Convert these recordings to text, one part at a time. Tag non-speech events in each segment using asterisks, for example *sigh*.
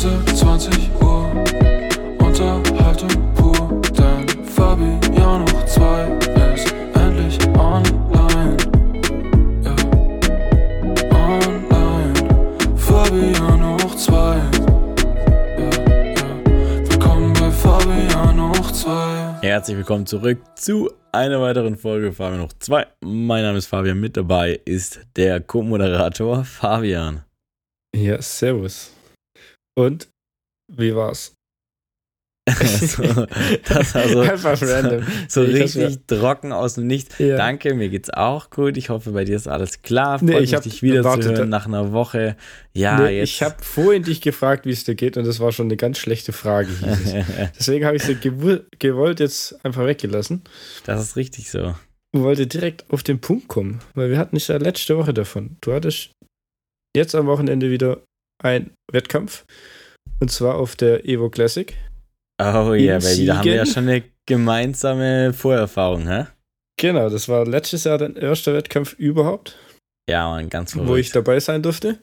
Sense 20 Uhr, Unterhaltung pur, denn Fabian hoch 2 ist endlich online. Ja, online. Fabian hoch 2. Ja, ja. Willkommen bei Fabian hoch 2. Herzlich willkommen zurück zu einer weiteren Folge Fabian noch 2. Mein Name ist Fabian, mit dabei ist der Co-Moderator Fabian. Ja, servus. Und wie war's? so, das war so, *laughs* Einfach random. so Ich hab's richtig trocken aus dem Nichts. Ja. Danke, mir geht's auch gut. Ich hoffe, bei dir ist alles klar. Nee, Freut ich mich, hab dich wieder zu gewartet. hören nach einer Woche. Ja, Nee, jetzt. Ich habe vorhin dich gefragt, wie es dir geht, und das war schon eine ganz schlechte Frage. *laughs* Deswegen habe ich sie gewollt jetzt einfach weggelassen das ist richtig so. und wollte direkt auf den Punkt kommen, weil wir hatten es ja letzte Woche davon. Du hattest jetzt am Wochenende wieder einen Wettkampf und zwar auf der Evo Classic. Oh ja, In Baby, da haben wir ja schon eine gemeinsame Vorerfahrung, hä? Genau, das war letztes Jahr dein erster Wettkampf überhaupt, Ja, man, ganz verrückt. wo ich dabei sein durfte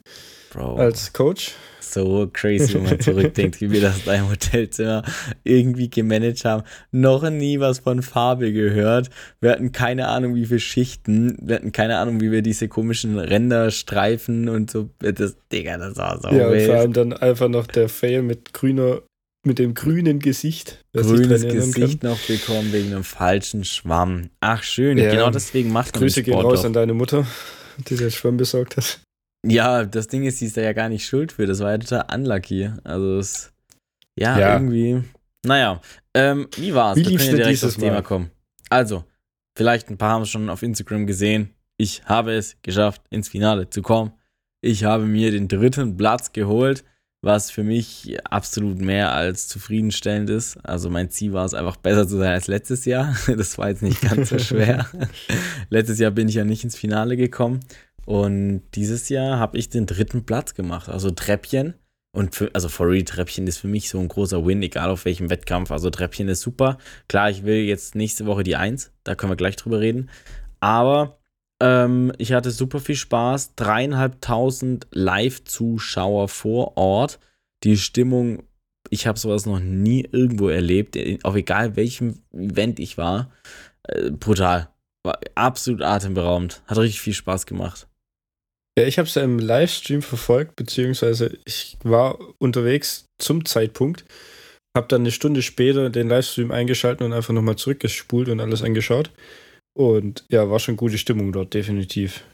Bro. als Coach. So crazy, wenn man zurückdenkt, wie wir das da im Hotelzimmer irgendwie gemanagt haben. Noch nie was von Farbe gehört. Wir hatten keine Ahnung, wie viele Schichten. Wir hatten keine Ahnung, wie wir diese komischen Ränder streifen und so. Das, Digga, das war so Ja, und wild. vor allem dann einfach noch der Fail mit grüner, mit dem grünen Gesicht. Grünes Gesicht noch bekommen wegen einem falschen Schwamm. Ach, schön. Ja. Genau deswegen macht man Grüße gehen raus an deine Mutter, die den Schwamm besorgt hat. Ja, das Ding ist, sie ist da ja gar nicht schuld für. Das war ja total unlucky. Also es, ja, Ja. irgendwie. Naja, ähm, wie war's? Wie Wir lief's können denn direkt aufs Thema Mal? kommen. Also, vielleicht ein paar haben es schon auf Instagram gesehen. Ich habe es geschafft, ins Finale zu kommen. Ich habe mir den dritten Platz geholt, was für mich absolut mehr als zufriedenstellend ist. Also mein Ziel war es einfach besser zu sein als letztes Jahr. *laughs* Das war jetzt nicht ganz so *laughs* schwer. letztes Jahr bin ich ja nicht ins Finale gekommen. Und dieses Jahr habe ich den dritten Platz gemacht. Also Treppchen. Und für, also for real, Treppchen ist für mich so ein großer Win, egal auf welchem Wettkampf. Also Treppchen ist super. Klar, ich will jetzt nächste Woche die Eins. Da können wir gleich drüber reden. Aber ähm, ich hatte super viel Spaß. Dreieinhalbtausend Live-Zuschauer vor Ort. Die Stimmung, ich habe sowas noch nie irgendwo erlebt. Auf egal welchem Event ich war. Äh, brutal. War absolut atemberaubend. Hat richtig viel Spaß gemacht. Ja, ich habe es ja im Livestream verfolgt, beziehungsweise ich war unterwegs zum Zeitpunkt, habe dann eine Stunde später den Livestream eingeschaltet und einfach nochmal zurückgespult und alles angeschaut. Und ja, war schon gute Stimmung dort, definitiv.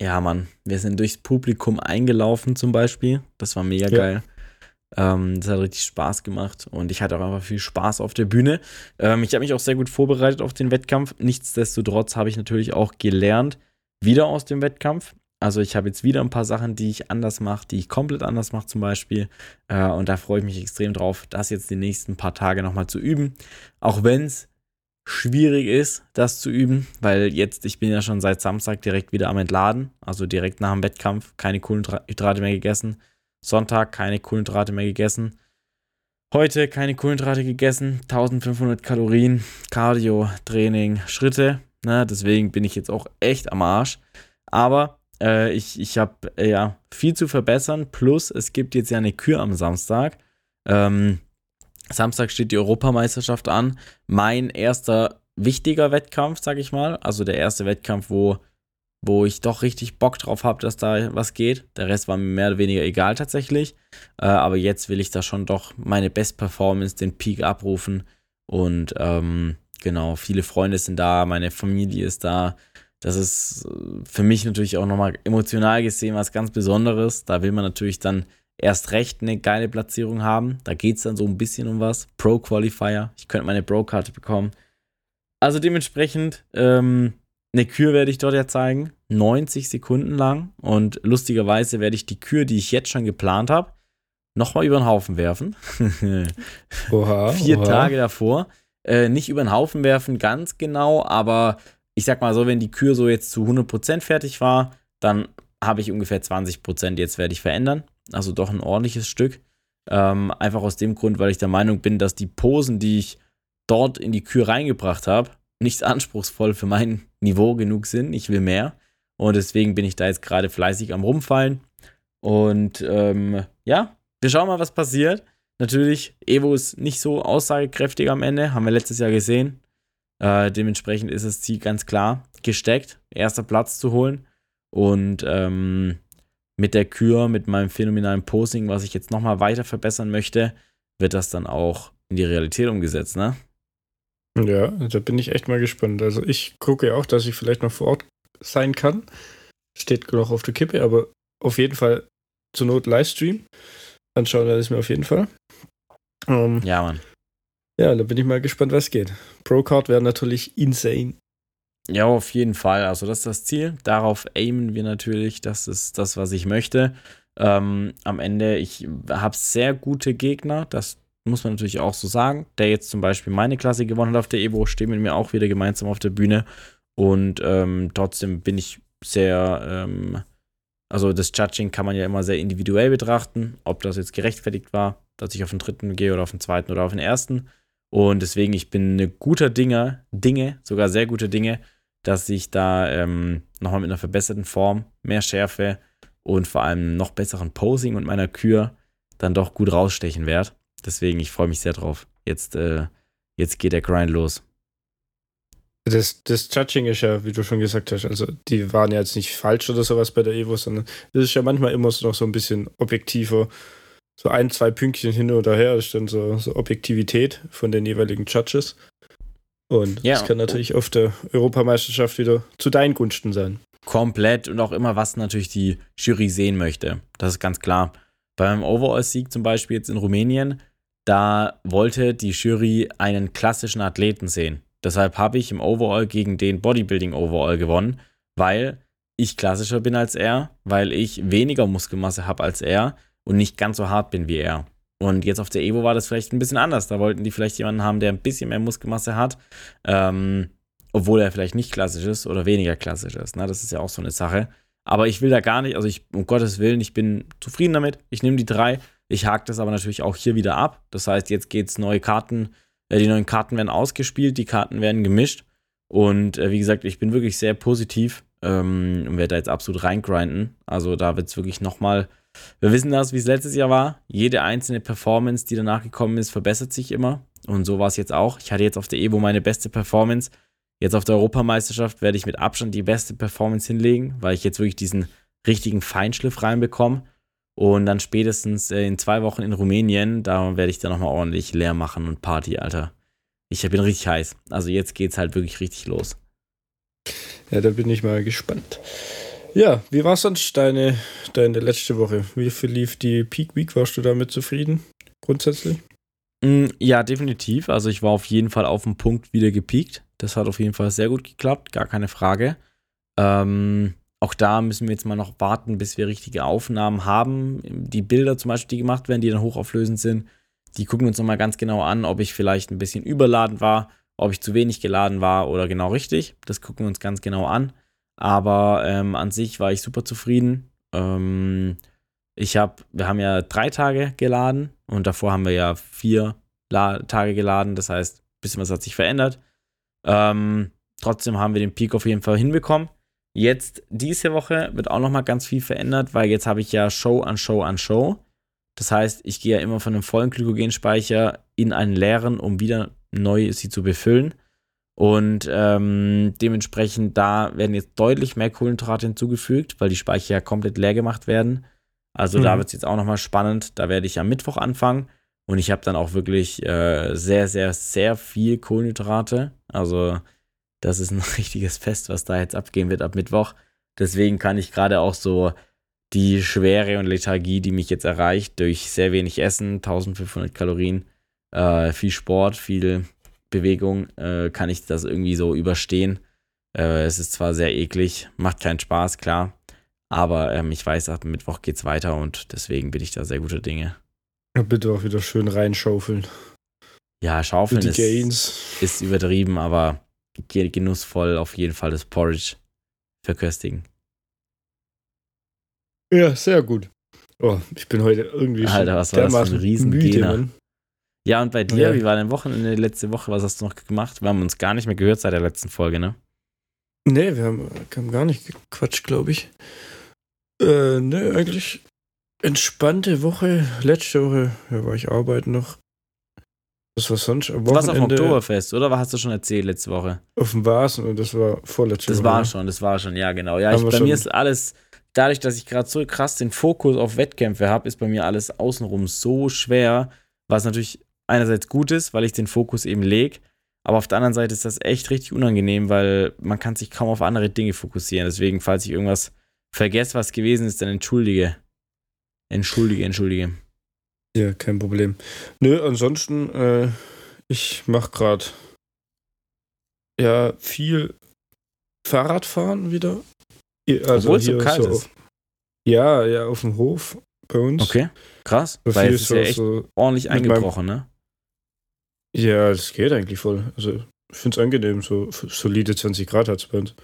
Ja, Mann. Wir sind durchs Publikum eingelaufen zum Beispiel. Das war mega Ja. geil. Ähm, das hat richtig Spaß gemacht und ich hatte auch einfach viel Spaß auf der Bühne. Ähm, ich habe mich auch sehr gut vorbereitet auf den Wettkampf. Nichtsdestotrotz habe ich natürlich auch gelernt, wieder aus dem Wettkampf. Also ich habe jetzt wieder ein paar Sachen, die ich anders mache, die ich komplett anders mache zum Beispiel. Äh, und da freue ich mich extrem drauf, das jetzt die nächsten paar Tage nochmal zu üben. Auch wenn es schwierig ist, das zu üben, weil jetzt, ich bin ja schon seit Samstag direkt wieder am Entladen, also direkt nach dem Wettkampf, keine Kohlenhydrate mehr gegessen. Sonntag keine Kohlenhydrate mehr gegessen. Heute keine Kohlenhydrate gegessen, 1500 Kalorien, Cardio, Training, Schritte. Ne, deswegen bin ich jetzt auch echt am Arsch. Aber äh, ich, ich habe äh, ja viel zu verbessern. Plus, es gibt jetzt ja eine Kür am Samstag. Ähm, Samstag steht die Europameisterschaft an. Mein erster wichtiger Wettkampf, sag ich mal. Also der erste Wettkampf, wo, wo ich doch richtig Bock drauf habe, dass da was geht. Der Rest war mir mehr oder weniger egal tatsächlich. Äh, aber jetzt will ich da schon doch meine Best-Performance, den Peak abrufen. Und ähm, genau, viele Freunde sind da, meine Familie ist da. Das ist äh, für mich natürlich auch nochmal emotional gesehen was ganz Besonderes. Da will man natürlich dann erst recht eine geile Platzierung haben. Da geht es dann so ein bisschen um was. Pro-Qualifier. Ich könnte meine Pro-Karte bekommen. Also dementsprechend, ähm, eine Kür werde ich dort ja zeigen. 90 Sekunden lang. Und lustigerweise werde ich die Kür, die ich jetzt schon geplant habe, nochmal über den Haufen werfen. *laughs* Oha. Vier oha. Tage davor. Äh, nicht über den Haufen werfen, ganz genau, aber ich sag mal so, wenn die Kür so jetzt zu 100% fertig war, dann habe ich ungefähr 20% jetzt werde ich verändern. Also doch ein ordentliches Stück. Ähm, einfach aus dem Grund, weil ich der Meinung bin, dass die Posen, die ich dort in die Kür reingebracht habe, nicht anspruchsvoll für mein Niveau genug sind. Ich will mehr. Und deswegen bin ich da jetzt gerade fleißig am Rumfallen. Und ähm, ja, wir schauen mal, was passiert. Natürlich, Evo ist nicht so aussagekräftig am Ende, haben wir letztes Jahr gesehen. Äh, dementsprechend ist das Ziel ganz klar gesteckt, erster Platz zu holen. Und ähm, mit der Kür, mit meinem phänomenalen Posing, was ich jetzt nochmal weiter verbessern möchte, wird das dann auch in die Realität umgesetzt, ne? Ja, da bin ich echt mal gespannt. Also ich gucke ja auch, dass ich vielleicht noch vor Ort sein kann. Steht noch auf der Kippe, aber auf jeden Fall zur Not Livestream. Anschauen werde ich mir auf jeden Fall. Ähm, ja, Mann. Ja, da bin ich mal gespannt, was geht. Pro-Card wäre natürlich insane. Ja, auf jeden Fall. Also das ist das Ziel. Darauf aimen wir natürlich. Das ist das, was ich möchte. Ähm, am Ende, ich habe sehr gute Gegner. Das muss man natürlich auch so sagen. Der jetzt zum Beispiel meine Klasse gewonnen hat auf der Evo, steht mit mir auch wieder gemeinsam auf der Bühne. Und ähm, trotzdem bin ich sehr, ähm, also das Judging kann man ja immer sehr individuell betrachten, ob das jetzt gerechtfertigt war, dass ich auf den dritten gehe oder auf den zweiten oder auf den ersten. Und deswegen, ich bin eine guter Dinge, Dinge, sogar sehr gute Dinge, dass ich da ähm, nochmal mit einer verbesserten Form, mehr Schärfe und vor allem noch besseren Posing und meiner Kür dann doch gut rausstechen werde. Deswegen, ich freue mich sehr drauf. Jetzt, äh, jetzt geht der Grind los. Das, das Judging ist ja, wie du schon gesagt hast, also die waren ja jetzt nicht falsch oder sowas bei der Evo, sondern es ist ja manchmal immer noch so ein bisschen objektiver so ein, zwei Pünktchen hin oder her ist dann so, so Objektivität von den jeweiligen Judges. Und ja. das kann natürlich auf der Europameisterschaft wieder zu deinen Gunsten sein. Komplett und auch immer, was natürlich die Jury sehen möchte. Das ist ganz klar. Beim Overall-Sieg zum Beispiel jetzt in Rumänien, da wollte die Jury einen klassischen Athleten sehen. Deshalb habe ich im Overall gegen den Bodybuilding Overall gewonnen, weil ich klassischer bin als er, weil ich weniger Muskelmasse habe als er und nicht ganz so hart bin wie er. Und jetzt auf der Evo war das vielleicht ein bisschen anders. Da wollten die vielleicht jemanden haben, der ein bisschen mehr Muskelmasse hat, ähm, obwohl er vielleicht nicht klassisch ist oder weniger klassisch ist. Ne? Das ist ja auch so eine Sache. Aber ich will da gar nicht, also ich, um Gottes Willen, ich bin zufrieden damit. Ich nehme die drei. Ich hake das aber natürlich auch hier wieder ab. Das heißt, jetzt geht es neue Karten, äh, die neuen Karten werden ausgespielt, die Karten werden gemischt. Und äh, wie gesagt, ich bin wirklich sehr positiv ähm, und werde da jetzt absolut reingrinden. Also da wird es wirklich nochmal wir wissen das, wie es letztes Jahr war. Jede einzelne Performance, die danach gekommen ist, verbessert sich immer. Und so war es jetzt auch. Ich hatte jetzt auf der Evo meine beste Performance. Jetzt auf der Europameisterschaft werde ich mit Abstand die beste Performance hinlegen, weil ich jetzt wirklich diesen richtigen Feinschliff reinbekomme. Und dann spätestens äh, in zwei Wochen in Rumänien, da werde ich dann nochmal ordentlich leer machen und Party, Alter. Ich bin richtig heiß. Also jetzt geht's halt wirklich richtig los. Ja, da bin ich mal gespannt. Ja, wie war sonst deine, deine letzte Woche? Wie viel lief die Peak Week? Warst du damit zufrieden? Grundsätzlich? Mm, ja, definitiv. Also ich war auf jeden Fall auf dem Punkt wieder gepiekt. Das hat auf jeden Fall sehr gut geklappt, gar keine Frage. Ähm, auch da müssen wir jetzt mal noch warten, bis wir richtige Aufnahmen haben. Die Bilder zum Beispiel, die gemacht werden, die dann hochauflösend sind, die gucken uns nochmal ganz genau an, ob ich vielleicht ein bisschen überladen war, ob ich zu wenig geladen war oder genau richtig. Das gucken wir uns ganz genau an. Aber ähm, an sich war ich super zufrieden. Ähm, ich habe, wir haben ja drei Tage geladen und davor haben wir ja vier La Tage geladen. Das heißt, ein bisschen was hat sich verändert. Ähm, trotzdem haben wir den Peak auf jeden Fall hinbekommen. Jetzt, diese Woche, wird auch nochmal ganz viel verändert, weil jetzt habe ich ja Show an Show an Show. Das heißt, ich gehe ja immer von einem vollen Glykogenspeicher in einen leeren, um wieder neu sie zu befüllen. Und ähm, dementsprechend, da werden jetzt deutlich mehr Kohlenhydrate hinzugefügt, weil die Speicher ja komplett leer gemacht werden. Also mhm. da wird es jetzt auch nochmal spannend. Da werde ich am Mittwoch anfangen. Und ich habe dann auch wirklich äh, sehr, sehr, sehr viel Kohlenhydrate. Also das ist ein *laughs* richtiges Fest, was da jetzt abgehen wird ab Mittwoch. Deswegen kann ich gerade auch so die Schwere und Lethargie, die mich jetzt erreicht, durch sehr wenig Essen, 1500 Kalorien, äh, viel Sport, viel Bewegung äh, kann ich das irgendwie so überstehen. Äh, es ist zwar sehr eklig, macht keinen Spaß, klar. Aber ähm, ich weiß, ab Mittwoch geht's weiter und deswegen bin ich da sehr gute Dinge. Ja, bitte auch wieder schön reinschaufeln. Ja, schaufeln ist, ist, übertrieben, aber genussvoll auf jeden Fall das Porridge verköstigen. Ja, sehr gut. Oh, ich bin heute irgendwie Alter, was war das für ein Riesengena? Ja, und bei dir, ja. wie war dein Wochenende letzte Woche? Was hast du noch gemacht? Wir haben uns gar nicht mehr gehört seit der letzten Folge, ne? Nee, wir haben, haben gar nicht gequatscht, glaube ich. Äh, nee, eigentlich entspannte Woche. Letzte Woche ja, war ich arbeiten noch. Das war sonst am Du warst auf dem Wochenende Oktoberfest, oder? Was hast du schon erzählt letzte Woche? auf dem Vasen und das war vorletzte Das Woche. war schon, das war schon, ja, genau. Ja, ich, bei mir ist alles, dadurch, dass ich gerade so krass den Fokus auf Wettkämpfe habe, ist bei mir alles außenrum so schwer, was natürlich einerseits gut ist, weil ich den Fokus eben lege, aber auf der anderen Seite ist das echt richtig unangenehm, weil man kann sich kaum auf andere Dinge fokussieren. Deswegen, falls ich irgendwas vergesse, was gewesen ist, dann entschuldige. Entschuldige, entschuldige. Ja, kein Problem. Nö, ansonsten, äh, ich mach gerade ja viel Fahrradfahren wieder. Ja, Also Obwohl es so kalt ist. auf, ja, ja, auf dem Hof bei uns. Okay, krass. So Weil es ist so, ja echt so, ordentlich mit meinem- eingebrochen, ne? Ja, das geht eigentlich voll. Also, ich finde es angenehm, so solide 20 Grad hat es bei uns.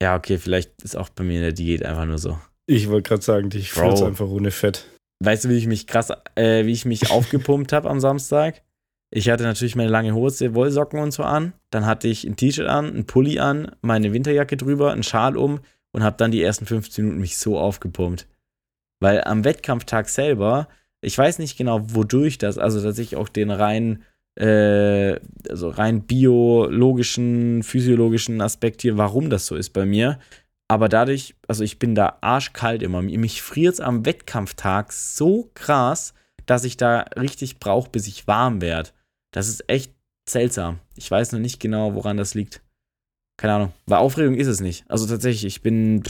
Ja, okay, vielleicht ist auch bei mir in der Diät einfach nur so. Ich wollte gerade sagen, ich fühle einfach ohne Fett. Weißt du, wie ich mich krass, äh, wie ich mich *laughs* aufgepumpt habe am Samstag? Ich hatte natürlich meine lange Hose, Wollsocken und so an. Dann hatte ich ein T-Shirt an, ein Pulli an, meine Winterjacke drüber, einen Schal um und habe dann die ersten 15 Minuten mich so aufgepumpt. Weil am Wettkampftag selber, ich weiß nicht genau, wodurch das, also dass ich auch den rein, äh, also rein biologischen, physiologischen Aspekt hier, warum das so ist bei mir. Aber dadurch, also ich bin da arschkalt immer. Mich friert es am Wettkampftag so krass, dass ich da richtig brauche, bis ich warm werde. Das ist echt seltsam. Ich weiß noch nicht genau, woran das liegt. Keine Ahnung. Weil Aufregung ist es nicht. Also tatsächlich, ich bin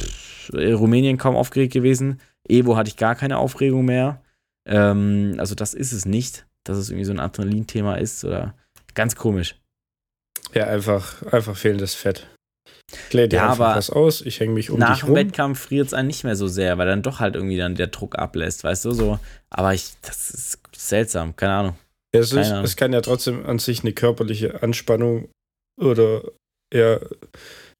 in Rumänien kaum aufgeregt gewesen. Evo hatte ich gar keine Aufregung mehr. Ähm, also das ist es nicht, dass es irgendwie so ein Adrenalin-Thema ist oder ganz komisch. Ja, einfach, einfach fehlendes Fett. Klär dir Ja, einfach was aus, ich hänge mich um Nach dem. Wettkampf friert es einen nicht mehr so sehr, weil dann doch halt irgendwie dann der Druck ablässt, weißt du, so. Aber ich, das ist seltsam, keine Ahnung. Ja, es, ist, Keine Ahnung. es kann ja trotzdem an sich eine körperliche Anspannung oder eher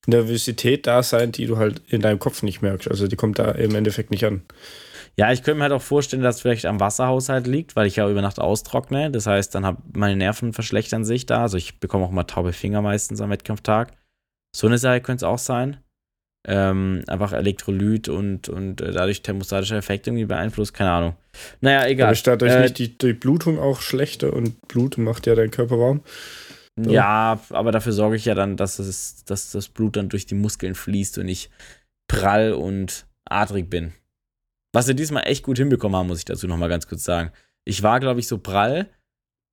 Nervosität da sein, die du halt in deinem Kopf nicht merkst. Also die kommt da im Endeffekt nicht an. Ja, ich könnte mir halt auch vorstellen, dass es vielleicht am Wasserhaushalt liegt, weil ich ja über Nacht austrockne. Das heißt, dann habe meine Nerven verschlechtern sich da. Also ich bekomme auch mal taube Finger meistens am Wettkampftag. So eine Sache könnte es auch sein. Ähm, einfach Elektrolyt und, und äh, dadurch thermostatischer Effekt irgendwie beeinflusst, keine Ahnung. Naja, egal. Aber ist dadurch Äh, nicht die Durchblutung auch schlechter und Blut macht ja deinen Körper warm? So. Ja, aber dafür sorge ich ja dann, dass, es, dass das Blut dann durch die Muskeln fließt und ich prall und adrig bin. Was wir diesmal echt gut hinbekommen haben, muss ich dazu nochmal ganz kurz sagen. Ich war, glaube ich, so prall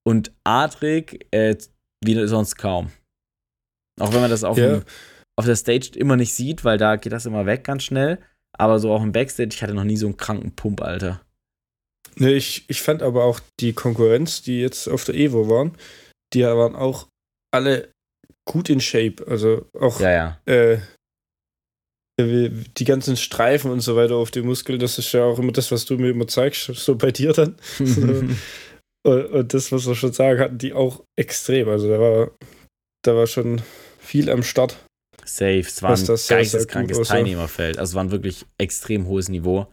und adrig äh, wie sonst kaum. Auch wenn man das auf, Ja. dem, auf der Stage immer nicht sieht, weil da geht das immer weg ganz schnell. Aber so auch im Backstage, ich hatte noch nie so einen kranken Pump, Alter. Nee, ich, ich fand aber auch die Konkurrenz, die jetzt auf der Evo waren, die waren auch alle gut in Shape. Also auch Ja, ja. äh, die ganzen Streifen und so weiter auf den Muskeln, das ist ja auch immer das, was du mir immer zeigst, *laughs* so bei dir dann. *laughs* Und, und das, was wir schon sagen, hatten die auch extrem. Also da war, da war schon viel am Start. Safe. Es war ein geisteskrankes. Teilnehmerfeld. Also es war ein wirklich extrem hohes Niveau.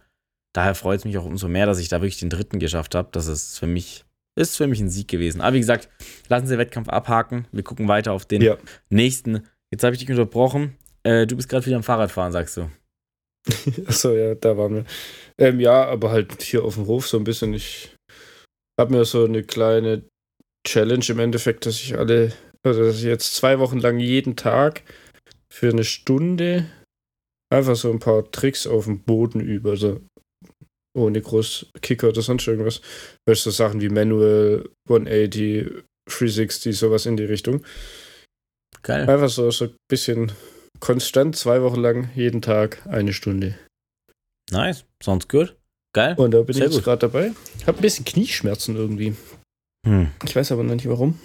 Daher freut es mich auch umso mehr, dass ich da wirklich den dritten geschafft habe. Das ist für mich, ist für mich ein Sieg gewesen. Aber wie gesagt, lassen Sie den Wettkampf abhaken. Wir gucken weiter auf den Ja. nächsten. Jetzt habe ich dich unterbrochen. Äh, du bist gerade wieder am Fahrradfahren, sagst du. *laughs* Achso, ja, da waren wir. Ähm, ja, aber halt hier auf dem Hof so ein bisschen. Ich habe mir so eine kleine Challenge im Endeffekt, dass ich alle, also dass ich jetzt zwei Wochen lang jeden Tag für eine Stunde einfach so ein paar Tricks auf dem Boden übe. Also ohne groß Kicker oder sonst irgendwas. Weißt du, so Sachen wie Manual, 180, 360, sowas in die Richtung. Geil. Einfach so, so ein bisschen konstant, zwei Wochen lang, jeden Tag eine Stunde. Nice. Sounds good. Geil. Und da bin Sehr ich jetzt gerade dabei. Hab ein bisschen Knieschmerzen irgendwie. Hm. Ich weiß aber noch nicht warum.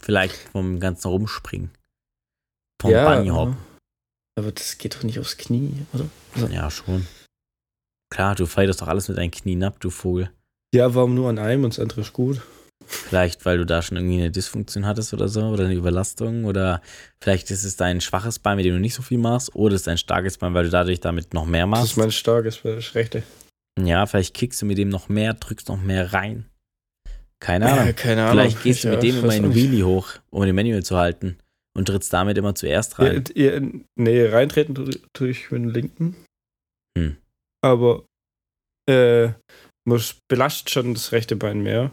Vielleicht vom ganzen Rumspringen. Vom Bunny Hop. Aber das geht doch nicht aufs Knie, oder? Also, Ja, schon. Klar, du feierst doch alles mit deinen Knien ab, du Vogel. ja, warum nur an einem und das andere ist gut? Vielleicht, weil du da schon irgendwie eine Dysfunktion hattest oder so, oder eine Überlastung, oder vielleicht ist es dein schwaches Bein, mit dem du nicht so viel machst, oder es ist dein starkes Bein, weil du dadurch damit noch mehr Das machst. ist mein starkes, weil das rechte. ja, vielleicht kickst du mit dem noch mehr, drückst noch mehr rein. Keine Ahnung. keine Ahnung. vielleicht gehst du Ich, mit ja, dem immer in den. Wheelie hoch, um den Manual zu halten, und trittst damit immer zuerst rein. Ja, ja, nee, reintreten tue tue ich mit dem linken. Hm. Aber äh, muss, belastet schon das rechte Bein mehr.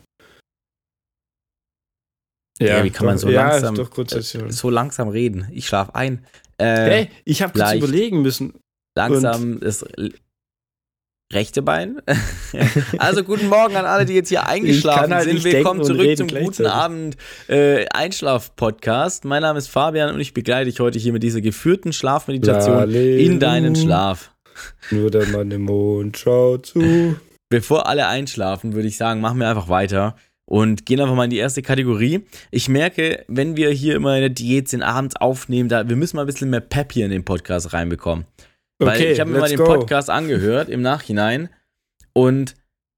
Ja, wie kann man so ja, langsam, äh, so langsam reden? Ich schlafe ein. Äh, hey, ich habe kurz überlegen müssen. langsam das l- rechte Bein. *laughs* also guten Morgen an alle, die jetzt hier eingeschlafen halt sind. Willkommen und zurück zum guten. Abend äh, Einschlaf-Podcast. Mein Name ist Fabian und ich begleite dich heute hier mit dieser geführten Schlafmeditation in deinen Schlaf. Nur der Mann im Mond schaut zu. Bevor alle einschlafen, würde ich sagen, machen wir einfach weiter und gehen einfach mal in die erste Kategorie. Ich merke, wenn wir hier immer in der Diät sind, abends aufnehmen, da, wir müssen mal ein bisschen mehr Pep hier in den Podcast reinbekommen. Weil Okay, ich habe mir mal den go. Podcast angehört im Nachhinein und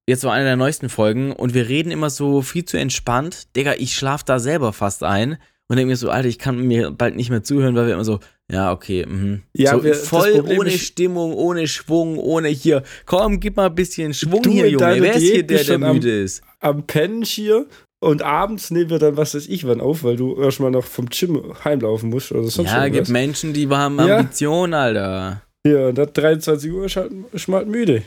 jetzt war eine der neuesten Folgen und wir reden immer so viel zu entspannt. Digga, ich schlaf da selber fast ein und denke mir so, Alter, ich kann mir bald nicht mehr zuhören, weil wir immer so, ja, okay, mhm. Ja, so wir- voll ohne Stimmung, ohne Schwung, ohne hier. Komm, gib mal ein bisschen Schwung hier, Junge. Wer ist hier der, der am- müde ist? Am Pennen hier und abends nehmen wir dann, was weiß ich, wann auf, weil du erstmal noch vom Gym heimlaufen musst oder sonst Ja, gibt. Menschen, die haben Ja. Ambitionen, Alter. Ja, und dann 23 Uhr ist halt, ist halt müde.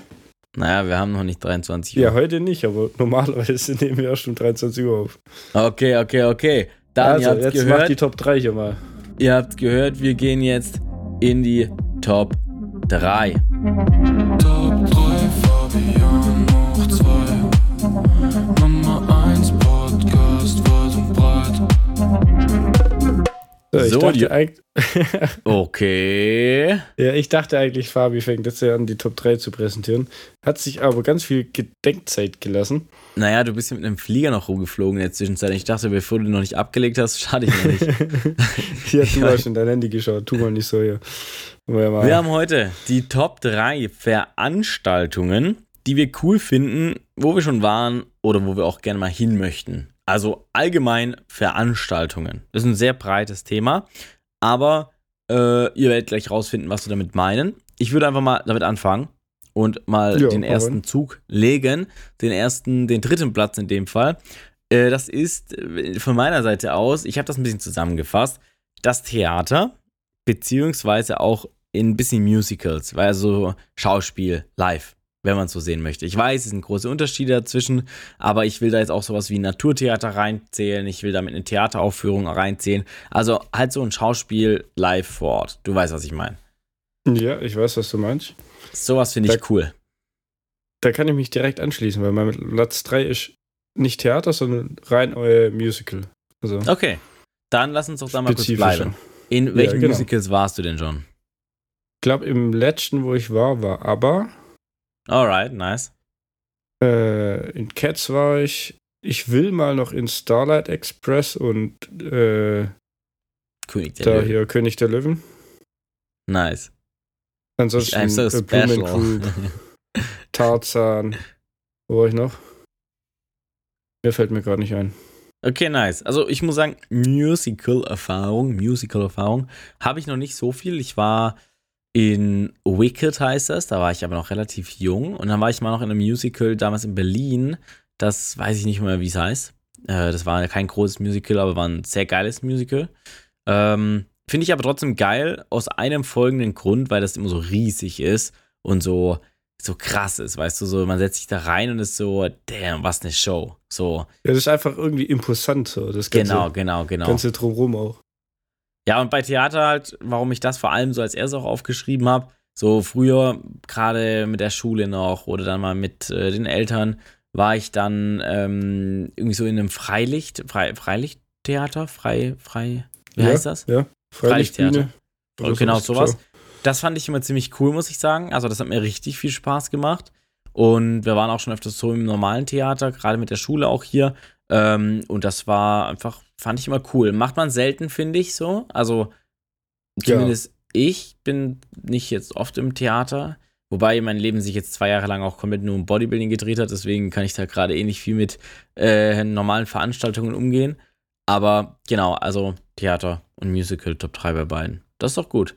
Naja, wir haben noch nicht 23 Uhr. Ja, heute nicht, aber normalerweise *laughs* nehmen wir erst um 23 Uhr auf. Okay, okay, okay. Dann, also, ihr jetzt gehört. die Top 3 hier mal. Ihr habt gehört, wir gehen jetzt in die Top 3. ich, So, dachte die- eigentlich, *laughs* Okay. ja, ich dachte eigentlich, Fabi fängt jetzt ja an, die Top 3 zu präsentieren. Hat sich aber ganz viel Gedenkzeit gelassen. Naja, du bist ja mit einem Flieger noch rumgeflogen in der Zwischenzeit. Ich dachte, bevor du noch nicht abgelegt hast, schade ich noch nicht. *laughs* Hier, du hast in dein Handy geschaut. Tu mal nicht so hier. Wir haben heute die Top 3 Veranstaltungen, die wir cool finden, wo wir schon waren oder wo wir auch gerne mal hin möchten. Also allgemein Veranstaltungen. Das ist ein sehr breites Thema, aber äh, ihr werdet gleich rausfinden, was wir damit meinen. Ich würde einfach mal damit anfangen und mal Ja, den ersten rein. Zug legen, den ersten, den dritten Platz in dem Fall. Äh, das ist äh, von meiner Seite aus, ich habe das ein bisschen zusammengefasst, das Theater, beziehungsweise auch in ein bisschen Musicals, weil also Schauspiel live, wenn man es so sehen möchte. Ich weiß, es sind große Unterschiede dazwischen, aber ich will da jetzt auch sowas wie ein Naturtheater reinzählen, ich will damit eine Theateraufführung reinzählen. Also halt so ein Schauspiel live vor Ort. Du weißt, was ich meine. Ja, ich weiß, was du meinst. Sowas finde ich cool. Da kann ich mich direkt anschließen, weil mein Platz 3 ist nicht Theater, sondern rein euer Musical. Also Okay, dann lass uns doch da mal kurz bleiben. In welchen genau. Musicals warst du denn schon? Ich glaube, im letzten, wo ich war, war ABBA. Alright, nice. Äh, in Cats war ich. Ich will mal noch in Starlight Express und äh, König der da Löwen. hier König der Löwen. Nice. Ansonsten so äh, Blumen special. Group, *laughs* Tarzan. Wo war ich noch? Mir fällt mir gerade nicht ein. Okay, nice. Also ich muss sagen, Musical-Erfahrung, Musical-Erfahrung habe ich noch nicht so viel. Ich war in Wicked heißt das, da war ich aber noch relativ jung. Und dann war ich mal noch in einem Musical damals in Berlin. Das weiß ich nicht mehr, wie es heißt. Äh, das war kein großes Musical, aber war ein sehr geiles Musical. Ähm, Finde ich aber trotzdem geil, aus einem folgenden Grund, weil das immer so riesig ist und so, so krass ist, weißt du, so, man setzt sich da rein und ist so, damn, was eine Show. So, Ja, das ist einfach irgendwie imposant, so. Das ganze, genau, genau, genau. ganze Drumrum auch. Ja, und bei Theater halt, warum ich das vor allem so als erstes auch aufgeschrieben habe, so früher, gerade mit der Schule noch oder dann mal mit äh, den Eltern, war ich dann ähm, irgendwie so in einem Freilicht, Frei, Freilichttheater, frei, frei, wie Ja, heißt das? Ja, Freilichtbühne. Oder genau sowas. Das fand ich immer ziemlich cool, muss ich sagen. Also, das hat mir richtig viel Spaß gemacht. Und wir waren auch schon öfters so im normalen Theater, gerade mit der Schule auch hier. Ähm, und das war einfach, fand ich immer cool. Macht man selten, finde ich so. Also, Ja. zumindest ich bin nicht jetzt oft im Theater. Wobei mein Leben sich jetzt zwei Jahre lang auch komplett nur um Bodybuilding gedreht hat. Deswegen kann ich da gerade eh nicht viel mit äh, normalen Veranstaltungen umgehen. Aber genau, also Theater und Musical Top 3 bei beiden. Das ist doch gut.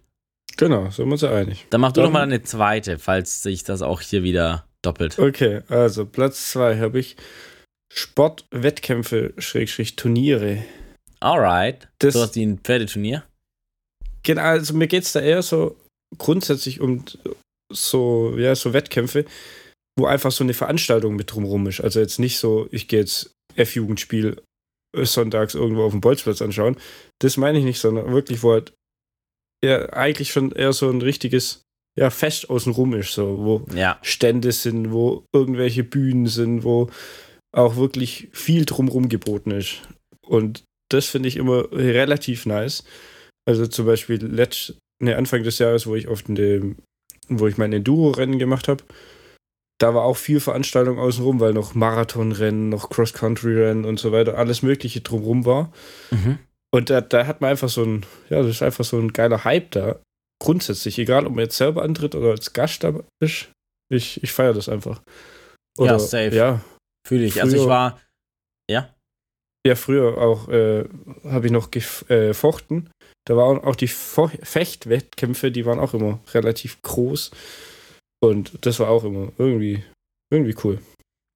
Genau, sind wir uns ja einig. Dann mach du Dann- doch mal eine zweite, falls sich das auch hier wieder doppelt. Okay, also Platz 2 habe ich Sportwettkämpfe, Schrägstrich Turniere. Alright. Das- so was wie ein Pferdeturnier. Genau, also mir geht es da eher so grundsätzlich um so, ja, so Wettkämpfe, wo einfach so eine Veranstaltung mit drumrum ist. Also jetzt nicht so, ich gehe jetzt F-Jugendspiel sonntags irgendwo auf dem Bolzplatz anschauen. Das meine ich nicht, sondern wirklich, wo halt ja, eigentlich schon eher so ein richtiges ja, Fest außenrum ist, so, wo Ja. Stände sind, wo irgendwelche Bühnen sind, wo auch wirklich viel drumrum geboten ist. Und das finde ich immer relativ nice. Also zum Beispiel letzt, ne, Anfang des Jahres, wo ich auf dem, wo ich mein Enduro-Rennen gemacht habe, da war auch viel Veranstaltung außenrum, weil noch Marathonrennen, noch Cross-Country-Rennen und so weiter, alles Mögliche drumrum war. Mhm. Und da, da hat man einfach so ein, ja, das ist einfach so ein geiler Hype da. Grundsätzlich, egal ob man jetzt selber antritt oder als Gast da ist, ich, ich feiere das einfach. Ja, safe. Ja, Fühle ich. Also ich Früher- war. Ja. ja früher auch äh, habe ich noch gefochten. Da waren auch die Fo Fechtwettkämpfe, die waren auch immer relativ groß. Und das war auch immer irgendwie, irgendwie cool.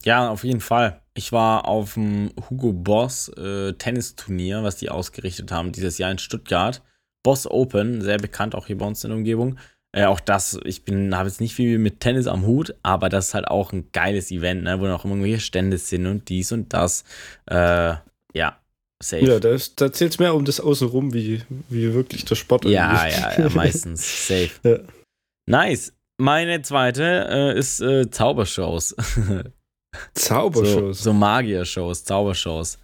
Ja, auf jeden Fall. Ich war auf dem Hugo Boss äh, Tennisturnier, was die ausgerichtet haben dieses Jahr in Stuttgart. Boss Open, sehr bekannt auch hier bei uns in der Umgebung. Äh, auch das, ich bin, habe jetzt nicht viel mit Tennis am Hut, aber das ist halt auch ein geiles Event, ne, wo noch irgendwelche Stände sind und dies und das. Äh, ja, safe. Ja, da, ist- da zählt es mehr um das Außenrum, wie, wie wirklich der Sport Ja, ja, ja, *laughs* meistens. Safe. Ja. Nice. Meine zweite äh, ist äh, Zaubershows. *laughs* so, Zaubershows. so Magiershows, Zaubershows.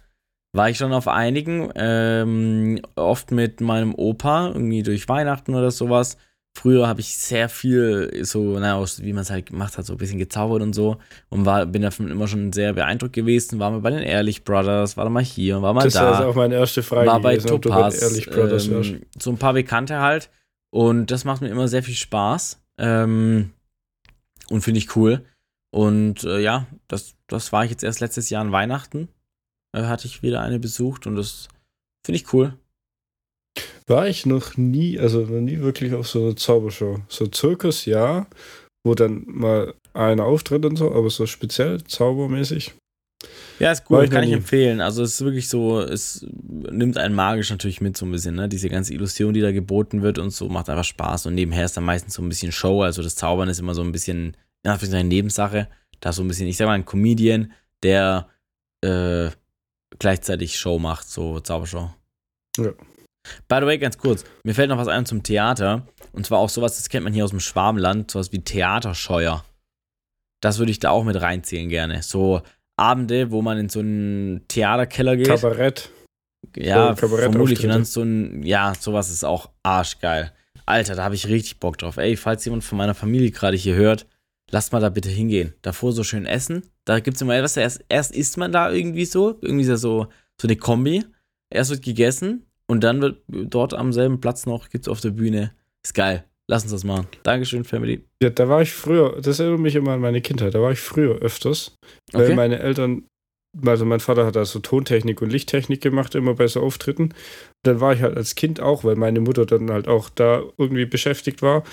War ich schon auf einigen, ähm, oft mit meinem Opa, irgendwie durch Weihnachten oder sowas. Früher habe ich sehr viel so, naja, aus- wie man es halt gemacht hat, so ein bisschen gezaubert und so. Und war, bin davon immer schon sehr beeindruckt gewesen. War mal bei den Ehrlich Brothers, war da mal hier, war mal das da war also auch meine erste Frage war bei Topaz, Ehrlich Brothers ähm, so ein paar Bekannte halt. Und das macht mir immer sehr viel Spaß. Ähm, und finde ich cool. Und äh, ja, das, das war ich jetzt erst letztes Jahr an Weihnachten. Äh, hatte ich wieder eine besucht und das finde ich cool. War ich noch nie, also noch nie wirklich auf so einer Zaubershow. So Zirkus, ja, wo dann mal einer auftritt und so, aber so speziell zaubermäßig. Ja, ist War cool, ich noch kann ich empfehlen. Also es ist wirklich so, es nimmt einen magisch natürlich mit so ein bisschen, ne? Diese ganze Illusion, die da geboten wird und so, macht einfach Spaß. Und nebenher ist dann meistens so ein bisschen Show. Also das Zaubern ist immer so ein bisschen, ja, für eine Nebensache. Da so ein bisschen, ich sag mal, ein Comedian, der äh, gleichzeitig Show macht, so Zaubershow. Ja. By the way, ganz kurz, mir fällt noch was ein zum Theater. Und zwar auch sowas, das kennt man hier aus dem Schwabenland, sowas wie Theaterscheuer. Das würde ich da auch mit reinzählen gerne. So Abende, wo man in so einen Theaterkeller geht. Kabarett. ja, so vermutlich. Und dann so ein, ja, sowas ist auch arschgeil. Alter, da habe ich richtig Bock drauf. Ey, falls jemand von meiner Familie gerade hier hört, lasst mal da bitte hingehen. Davor so schön essen. Da gibt es immer etwas, erst, erst isst man da irgendwie so. Irgendwie ist das so, so eine Kombi. Erst wird gegessen und dann wird dort am selben Platz noch, gibt es auf der Bühne. Ist geil. Lass uns das machen. Dankeschön, Family. Ja, da war ich früher, das erinnert mich immer an meine Kindheit, da war ich früher öfters, weil Okay. meine Eltern, also mein Vater hat da so Tontechnik und Lichttechnik gemacht, immer bei so Auftritten. Dann war ich halt als Kind auch, weil meine Mutter dann halt auch da irgendwie beschäftigt war.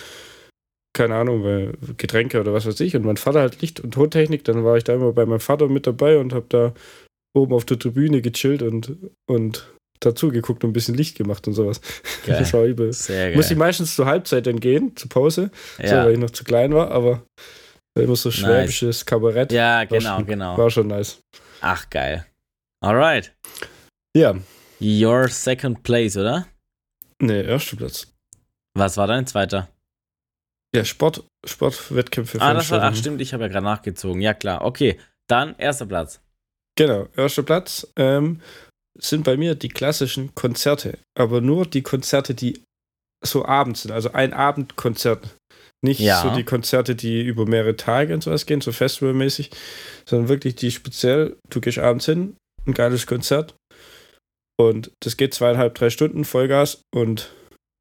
Keine Ahnung, weil Getränke oder was weiß ich. Und mein Vater halt Licht- und Tontechnik, dann war ich da immer bei meinem Vater mit dabei und habe da oben auf der Tribüne gechillt und, und dazu geguckt und ein bisschen Licht gemacht und sowas. *laughs* Geil. Das war übel. Sehr Muss ich geil. meistens zur Halbzeit dann gehen, zur Pause, so, Ja, weil ich noch zu klein war, aber immer so schwäbisches Kabarett. ja war genau, schon, genau. War schon nice. Ach, geil. Alright. Ja, Your second place, oder? nee, erster Platz. Was war dein zweiter? Ja, Sport, Sportwettkämpfe. Ah, das war, ach stimmt, ich habe ja gerade nachgezogen. Ja, klar. Okay, dann erster Platz. Genau, erster Platz ähm, sind bei mir die klassischen Konzerte. Aber nur die Konzerte, die so abends sind. Also ein Abendkonzert. Nicht Ja. so die Konzerte, die über mehrere Tage und sowas gehen, so festivalmäßig, sondern wirklich die speziell, du gehst abends hin, ein geiles Konzert und das geht zweieinhalb, drei Stunden Vollgas und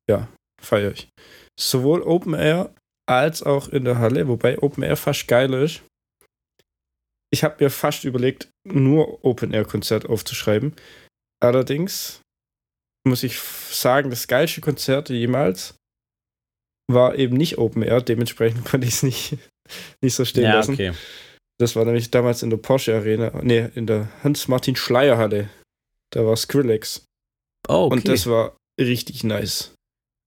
ja, feiere ich. Sowohl Open Air als auch in der Halle, wobei Open Air fast geiler ist. Ich habe mir fast überlegt, nur Open Air Konzert aufzuschreiben. Allerdings muss ich sagen, das geilste Konzert jemals war eben nicht Open Air, dementsprechend *laughs* konnte ich es nicht, nicht so stehen ja, lassen. okay. Das war nämlich damals in der Porsche Arena, nee, in der Hans-Martin Schleier Halle. Da war Skrillex. Oh, okay. Und das war richtig nice.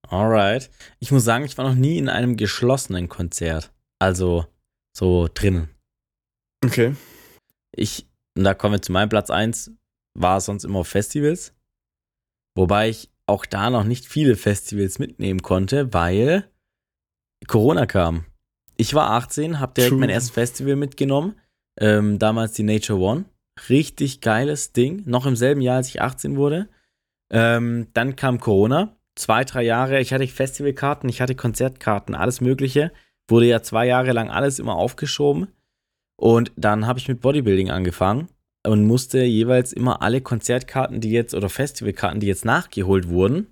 Alright. Ich muss sagen, ich war noch nie in einem geschlossenen Konzert. Also so drinnen. Okay. Ich, und da kommen wir zu meinem Platz 1, war es sonst immer auf Festivals. Wobei ich auch da noch nicht viele Festivals mitnehmen konnte, weil Corona kam. Ich war 18, habe direkt True. mein erstes Festival mitgenommen. Ähm, damals die Nature One. Richtig geiles Ding. Noch im selben Jahr, als ich 18 wurde. Ähm, dann kam Corona. Zwei, drei Jahre. Ich hatte Festivalkarten, ich hatte Konzertkarten, alles Mögliche. Wurde ja zwei Jahre lang alles immer aufgeschoben. Und dann habe ich mit Bodybuilding angefangen und musste jeweils immer alle Konzertkarten, die jetzt oder Festivalkarten, die jetzt nachgeholt wurden,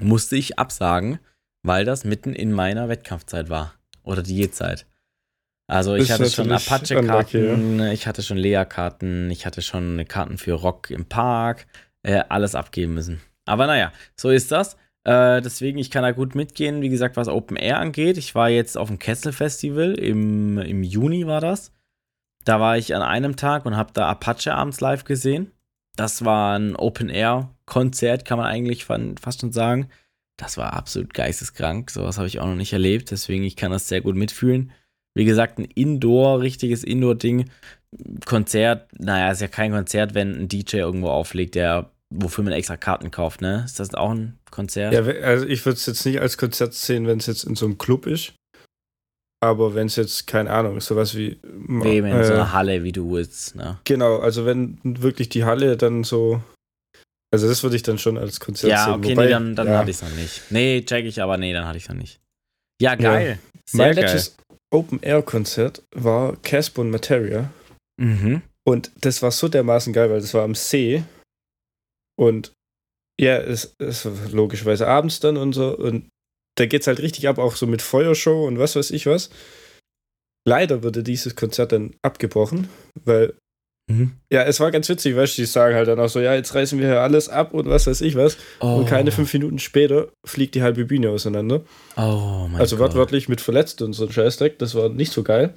musste ich absagen, weil das mitten in meiner Wettkampfzeit war oder Diätzeit. Also ich hatte schon Apache-Karten, ich hatte schon Lea-Karten, ich hatte schon Karten für Rock im Park, äh, alles abgeben müssen. Aber naja, so ist das. Äh, deswegen, ich kann da gut mitgehen, wie gesagt, was Open Air angeht. Ich war jetzt auf dem Kessel Festival, im, im Juni war das. Da war ich an einem Tag und habe da Apache abends live gesehen. Das war ein Open-Air-Konzert, kann man eigentlich fast schon sagen. Das war absolut geisteskrank. Sowas habe ich auch noch nicht erlebt. Deswegen, ich kann das sehr gut mitfühlen. Wie gesagt, ein Indoor, richtiges Indoor-Ding. Konzert, naja, ist ja kein Konzert, wenn ein DJ irgendwo auflegt, der, wofür man extra Karten kauft, ne? Ist das auch ein Konzert? Ja, also ich würde es jetzt nicht als Konzert sehen, wenn es jetzt in so einem Club ist. Aber wenn es jetzt, keine Ahnung, sowas wie. In äh, so einer Halle, wie du willst, ne? Genau, also wenn wirklich die Halle dann so. Also das würde ich dann schon als Konzert Ja, sehen. okay, Wobei, nee, dann, dann ja, hatte ich es noch nicht. Nee, check ich, aber nee, dann hatte ich es noch nicht. Ja, geil. Sehr Mein geil. letztes Open-Air-Konzert war Casper und Materia. Mhm. Und das war so dermaßen geil, weil das war am See. Und ja, es, es war logischerweise abends dann und so. Und da geht's halt richtig ab, auch so mit Feuershow und was weiß ich was. Leider wurde dieses Konzert dann abgebrochen, weil, Mhm. ja, es war ganz witzig, weißt du, die sagen halt dann auch so, ja, jetzt reißen wir hier alles ab und was weiß ich was. Oh, Und keine fünf Minuten später fliegt die halbe Bühne auseinander. Oh mein also wortwörtlich mit Verletzten und so ein Scheißdreck, das war nicht so geil.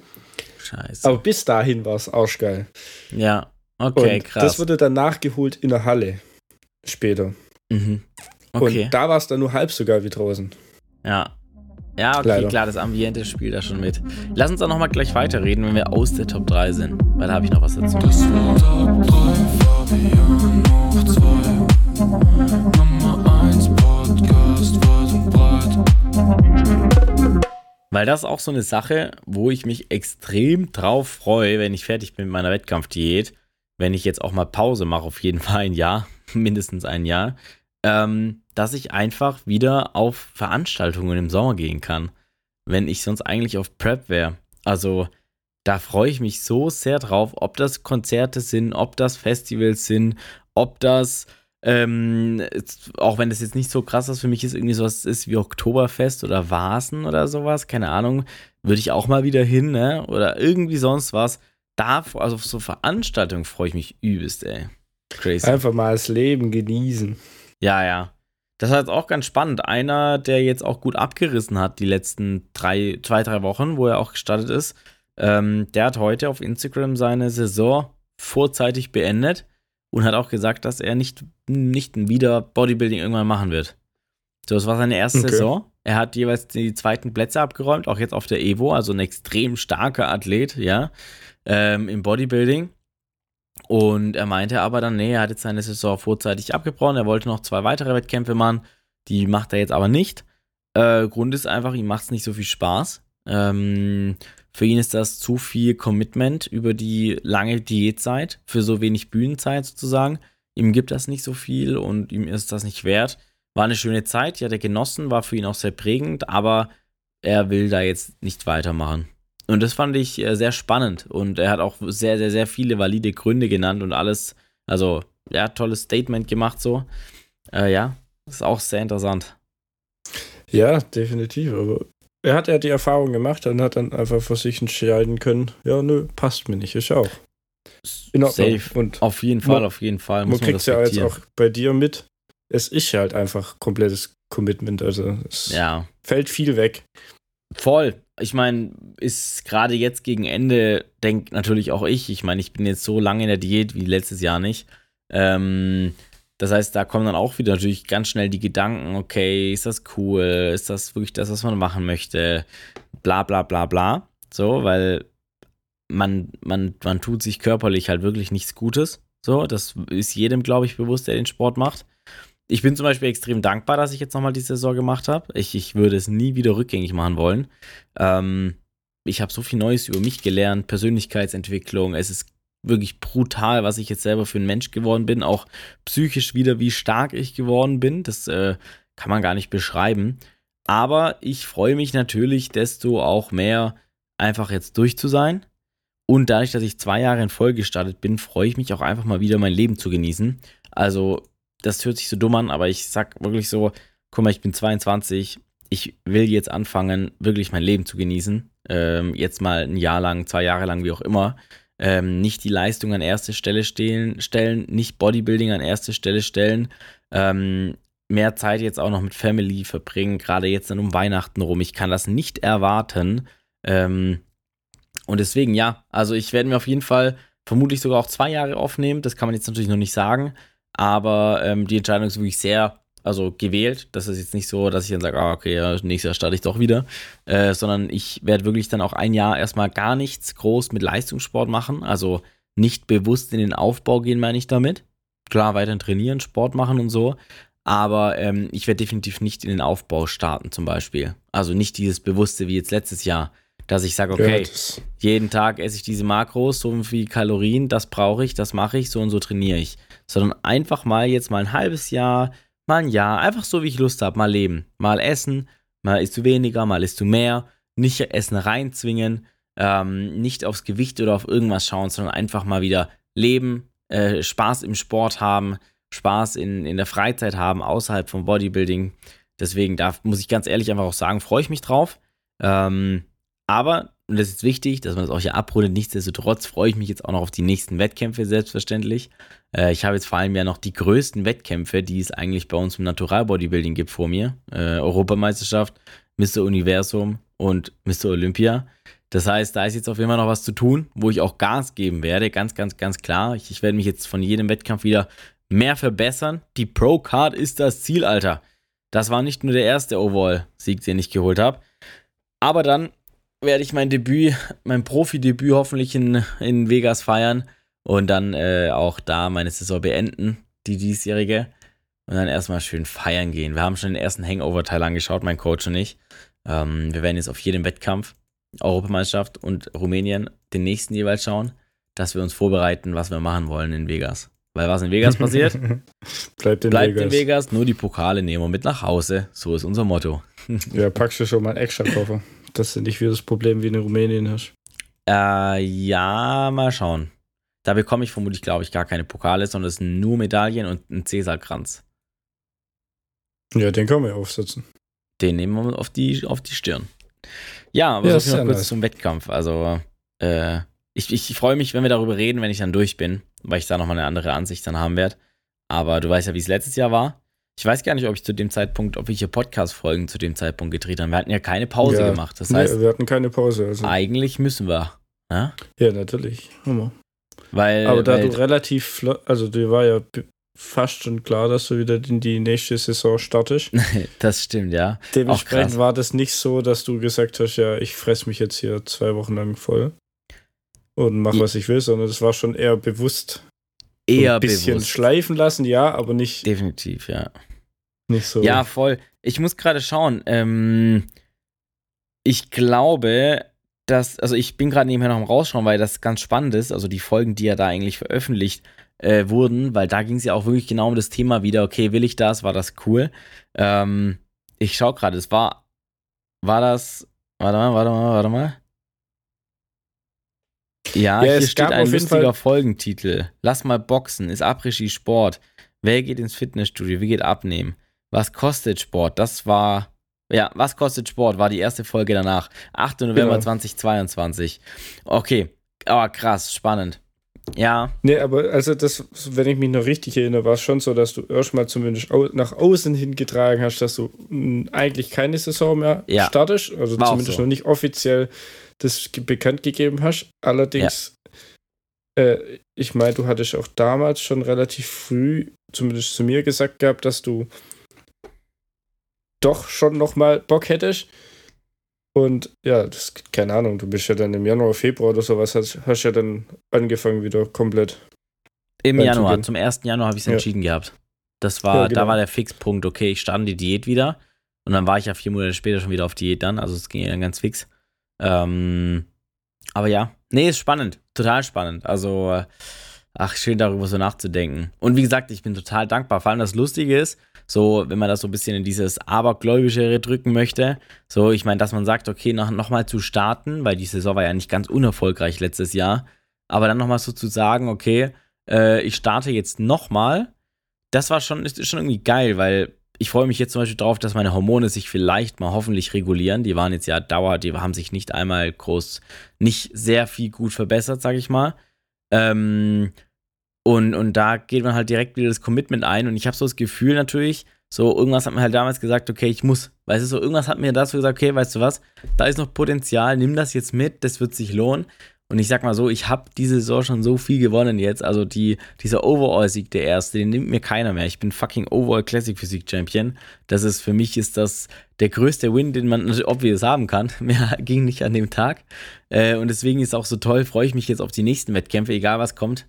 Scheiße. Aber bis dahin war es arschgeil. ja, okay, und krass. das wurde dann nachgeholt in der Halle später. mhm. Okay, Und da war es dann nur halb so geil wie draußen. ja. Ja, okay, Leider. klar, das Ambiente spielt da schon mit. Lass uns dann nochmal gleich weiterreden, wenn wir aus der Top 3 sind. Weil da habe ich noch was dazu. Das war Top 3, Fabian hoch 2. Nummer 1 Podcast weit und breit. Weil das ist auch so eine Sache, wo ich mich extrem drauf freue, wenn ich fertig bin mit meiner Wettkampfdiät. Wenn ich jetzt auch mal Pause mache, auf jeden *laughs* Fall ein Jahr, mindestens ein Jahr. Ähm, dass ich einfach wieder auf Veranstaltungen im Sommer gehen kann. Wenn ich sonst eigentlich auf Prep wäre. Also, da freue ich mich so sehr drauf, ob das Konzerte sind, ob das Festivals sind, ob das, ähm, auch wenn das jetzt nicht so krass ist, für mich ist irgendwie sowas ist wie Oktoberfest oder Vasen oder sowas, keine Ahnung, würde ich auch mal wieder hin, ne? Oder irgendwie sonst was. Da, also auf so Veranstaltungen freue ich mich übelst, ey. Crazy. Einfach mal das Leben genießen. Ja, ja. Das war jetzt auch ganz spannend. Einer, der jetzt auch gut abgerissen hat, die letzten drei, zwei, drei Wochen, wo er auch gestartet ist, ähm, der hat heute auf Instagram seine Saison vorzeitig beendet und hat auch gesagt, dass er nicht, nicht wieder Bodybuilding irgendwann machen wird. So, das war seine erste Okay. Saison. Er hat jeweils die zweiten Plätze abgeräumt, auch jetzt auf der Evo, also ein extrem starker Athlet, ja, ähm, im Bodybuilding. Und er meinte aber dann, nee, er hat jetzt seine Saison vorzeitig abgebrochen. Er wollte noch zwei weitere Wettkämpfe machen. Die macht er jetzt aber nicht. Äh, Grund ist einfach, ihm macht es nicht so viel Spaß. Ähm, für ihn ist das zu viel Commitment über die lange Diätzeit, für so wenig Bühnenzeit sozusagen. Ihm gibt das nicht so viel und ihm ist das nicht wert. War eine schöne Zeit, die hat er genossen, war für ihn auch sehr prägend, aber er will da jetzt nicht weitermachen. Und das fand ich äh, sehr spannend. Und er hat auch sehr, sehr, sehr viele valide Gründe genannt und alles. Also, ja, tolles Statement gemacht so. Äh, ja, ist auch sehr interessant. Ja, definitiv. Aber er hat ja die Erfahrung gemacht und hat dann einfach für sich entscheiden können, ja, nö, passt mir nicht, ist auch. In Ordnung. Safe. Und Auf jeden Fall, auf jeden Fall. man Muss man kriegt es ja jetzt auch bei dir mit. Es ist ja halt einfach komplettes Commitment. Also es Ja, fällt viel weg. voll. Ich meine, ist gerade jetzt gegen Ende, denkt natürlich auch ich. Ich meine, ich bin jetzt so lange in der Diät wie letztes Jahr nicht. Ähm, das heißt, da kommen dann auch wieder natürlich ganz schnell die Gedanken, okay, ist das cool? Ist das wirklich das, was man machen möchte? Bla bla bla bla. So, weil man, man, man tut sich körperlich halt wirklich nichts Gutes. So, das ist jedem, glaube ich, bewusst, der den Sport macht. Ich bin zum Beispiel extrem dankbar, dass ich jetzt nochmal die Saison gemacht habe. Ich, ich würde es nie wieder rückgängig machen wollen. Ähm, ich habe so viel Neues über mich gelernt, Persönlichkeitsentwicklung. Es ist wirklich brutal, was ich jetzt selber für ein Mensch geworden bin. Auch psychisch wieder, wie stark ich geworden bin. Das äh, kann man gar nicht beschreiben. Aber ich freue mich natürlich, desto auch mehr einfach jetzt durch zu sein. Und dadurch, dass ich zwei Jahre in Folge gestartet bin, freue ich mich auch einfach mal wieder mein Leben zu genießen. Also, das hört sich so dumm an, aber ich sag wirklich so: guck mal, ich bin 22, ich will jetzt anfangen, wirklich mein Leben zu genießen. Ähm, jetzt mal ein Jahr lang, zwei Jahre lang, wie auch immer. Ähm, nicht die Leistung an erste Stelle stehen, stellen, nicht Bodybuilding an erste Stelle stellen. Ähm, mehr Zeit jetzt auch noch mit Family verbringen, gerade jetzt dann um Weihnachten rum. Ich kann das nicht erwarten. Ähm, und deswegen, ja, also ich werde mir auf jeden Fall vermutlich sogar auch zwei Jahre aufnehmen. Das kann man jetzt natürlich noch nicht sagen. Aber ähm, die Entscheidung ist wirklich sehr, also gewählt. Das ist jetzt nicht so, dass ich dann sage, ah, okay, ja, nächstes Jahr starte ich doch wieder. Äh, sondern ich werde wirklich dann auch ein Jahr erstmal gar nichts groß mit Leistungssport machen. Also nicht bewusst in den Aufbau gehen, meine ich damit. Klar, weiterhin trainieren, Sport machen und so. Aber ähm, ich werde definitiv nicht in den Aufbau starten, zum Beispiel. Also nicht dieses Bewusste wie jetzt letztes Jahr dass ich sage, okay, ja, jeden Tag esse ich diese Makros, so viel Kalorien, das brauche ich, das mache ich, so und so trainiere ich. Sondern einfach mal jetzt mal ein halbes Jahr, mal ein Jahr, einfach so wie ich Lust habe, mal leben. Mal essen, mal isst du weniger, mal isst du mehr, nicht Essen reinzwingen, ähm, nicht aufs Gewicht oder auf irgendwas schauen, sondern einfach mal wieder leben, äh, Spaß im Sport haben, Spaß in, in der Freizeit haben, außerhalb vom Bodybuilding. Deswegen, da muss ich ganz ehrlich einfach auch sagen, freue ich mich drauf. Ähm, aber, und das ist wichtig, dass man das auch hier abrundet, nichtsdestotrotz freue ich mich jetzt auch noch auf die nächsten Wettkämpfe, selbstverständlich. Äh, ich habe jetzt vor allem ja noch die größten Wettkämpfe, die es eigentlich bei uns im Natural Bodybuilding gibt vor mir. Äh, Europameisterschaft, Mr. Universum und Mr. Olympia. Das heißt, da ist jetzt auf jeden Fall noch was zu tun, wo ich auch Gas geben werde, ganz, ganz, ganz klar. Ich, ich werde mich jetzt von jedem Wettkampf wieder mehr verbessern. Die Pro-Card ist das Ziel, Alter. Das war nicht nur der erste Overall-Sieg, den ich geholt habe. Aber dann werde ich mein Debüt, mein Profi-Debüt hoffentlich in, in Vegas feiern und dann äh, auch da meine Saison beenden, die diesjährige. Und dann erstmal schön feiern gehen. Wir haben schon den ersten Hangover-Teil angeschaut, mein Coach und ich. Ähm, wir werden jetzt auf jedem Wettkampf, Europameisterschaft und Rumänien, den nächsten jeweils schauen, dass wir uns vorbereiten, was wir machen wollen in Vegas. Weil was in Vegas passiert, *laughs* bleibt, in, bleibt Vegas. in Vegas. Nur die Pokale nehmen wir mit nach Hause. So ist unser Motto. *laughs* ja, packst du schon mal einen extra Koffer dass du nicht wieder das Problem wie in Rumänien hast. Äh, ja, mal schauen. Da bekomme ich vermutlich, glaube ich, gar keine Pokale, sondern es sind nur Medaillen und ein Cäsarkranz. Ja, den können wir aufsetzen. Den nehmen wir auf die, auf die Stirn. Ja, aber ja, so noch kurz nice. zum Wettkampf. Also, äh, ich, ich freue mich, wenn wir darüber reden, wenn ich dann durch bin, weil ich da nochmal eine andere Ansicht dann haben werde. Aber du weißt ja, wie es letztes Jahr war. Ich weiß gar nicht, ob ich zu dem Zeitpunkt, ob ich hier Podcast-Folgen zu dem Zeitpunkt gedreht habe. Wir hatten ja keine Pause ja, gemacht. Das heißt, nee, wir hatten keine Pause. Also. Eigentlich müssen wir. Ja, ja natürlich. Hammer. Weil, Aber da weil, du relativ also dir war ja fast schon klar, dass du wieder in die nächste Saison startest. *laughs* das stimmt, ja. Dementsprechend war das nicht so, dass du gesagt hast, ja, ich fress mich jetzt hier zwei Wochen lang voll und mach, was ich will, sondern das war schon eher bewusst eher ein bisschen bewusst. schleifen lassen, ja, aber nicht. Definitiv, ja. Nicht so. Ja, voll. Ich muss gerade schauen. Ähm, ich glaube, dass, also ich bin gerade nebenher noch am Rausschauen, weil das ganz spannend ist. Also die Folgen, die ja da eigentlich veröffentlicht äh, wurden, weil da ging es ja auch wirklich genau um das Thema wieder. Okay, will ich das? War das cool? Ähm, ich schaue gerade, es war, war das, warte mal, warte mal, warte mal. Ja, ja hier steht ein lustiger Folgentitel. Lass mal boxen, ist Après-Ski Sport. Wer geht ins Fitnessstudio? Wie geht abnehmen? Was kostet Sport? Das war, ja, was kostet Sport? War die erste Folge danach. 8. November genau. 2022. Okay, aber krass, spannend. Ja. Nee, aber also das, wenn ich mich noch richtig erinnere, war es schon so, dass du erstmal zumindest nach außen hingetragen hast, dass du hm, eigentlich keine Saison mehr ja. startest. Also war zumindest so. noch nicht offiziell das bekannt gegeben hast. Allerdings, ja. äh, ich meine, du hattest auch damals schon relativ früh, zumindest zu mir gesagt gehabt, dass du doch schon nochmal Bock hättest. Und ja, das, keine Ahnung, du bist ja dann im Januar, Februar oder sowas, hast, hast ja dann angefangen wieder komplett. Im. Januar, zum 1. Januar habe ich es Ja. entschieden gehabt. Das war, Ja, genau. da war der Fixpunkt, okay, ich starte die Diät wieder. Und dann war ich ja vier Monate später schon wieder auf Diät dann, also es ging ja dann ganz fix. Ähm, aber ja, nee, ist spannend, total spannend. Also, äh, ach, schön darüber so nachzudenken. Und wie gesagt, ich bin total dankbar. Vor allem das Lustige ist, so, wenn man das so ein bisschen in dieses Abergläubischere drücken möchte, so, ich meine, dass man sagt, okay, noch, noch zu starten, weil die Saison war ja nicht ganz unerfolgreich letztes Jahr, aber dann nochmal so zu sagen, okay, äh, ich starte jetzt nochmal, das war schon, ist, schon irgendwie geil, weil ich freue mich jetzt zum Beispiel darauf, dass meine Hormone sich vielleicht mal hoffentlich regulieren. Die waren jetzt ja Dauer, die haben sich nicht einmal groß, nicht sehr viel gut verbessert, sag ich mal. Ähm, und, und da geht man halt direkt wieder das Commitment ein. Und ich habe so das Gefühl natürlich, so irgendwas hat mir halt damals gesagt, okay, ich muss. Weißt du, so irgendwas hat mir dazu gesagt, okay, weißt du was, da ist noch Potenzial, nimm das jetzt mit, das wird sich lohnen. Und ich sag mal so, ich habe diese Saison schon so viel gewonnen jetzt. Also die, dieser Overall-Sieg, der erste, den nimmt mir keiner mehr. Ich bin fucking Overall Classic Physik Champion. Das ist für mich ist das der größte Win, den man obvious haben kann. *laughs* Mehr ging nicht an dem Tag. Äh, und deswegen ist auch so toll, freue ich mich jetzt auf die nächsten Wettkämpfe, egal was kommt.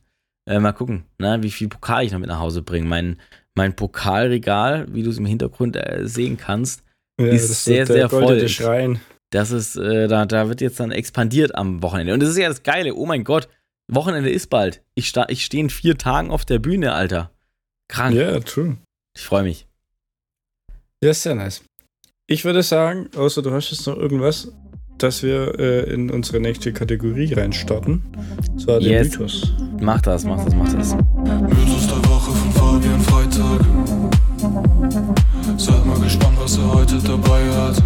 Äh, mal gucken, ne, wie viel Pokal ich noch mit nach Hause bringe. Mein, mein Pokalregal, wie du es im Hintergrund äh, sehen kannst, Ja, Ist sehr, sehr voll. Schrein. das ist, äh, da, da wird jetzt dann expandiert am Wochenende. Und das ist ja das Geile. Oh mein Gott, Wochenende ist bald. Ich, ich stehe in vier Tagen auf der Bühne, Alter. Krank. Ja, true. Ich freue mich. Ja, sehr nice. Ich würde sagen, außer du hast jetzt noch irgendwas, dass wir äh, in unsere nächste Kategorie reinstarten. Das war der Yes. Mythos. Mach das, mach das, mach das. Mythos der Woche von Fabian Freitag. Seid mal gespannt, was er heute dabei hat.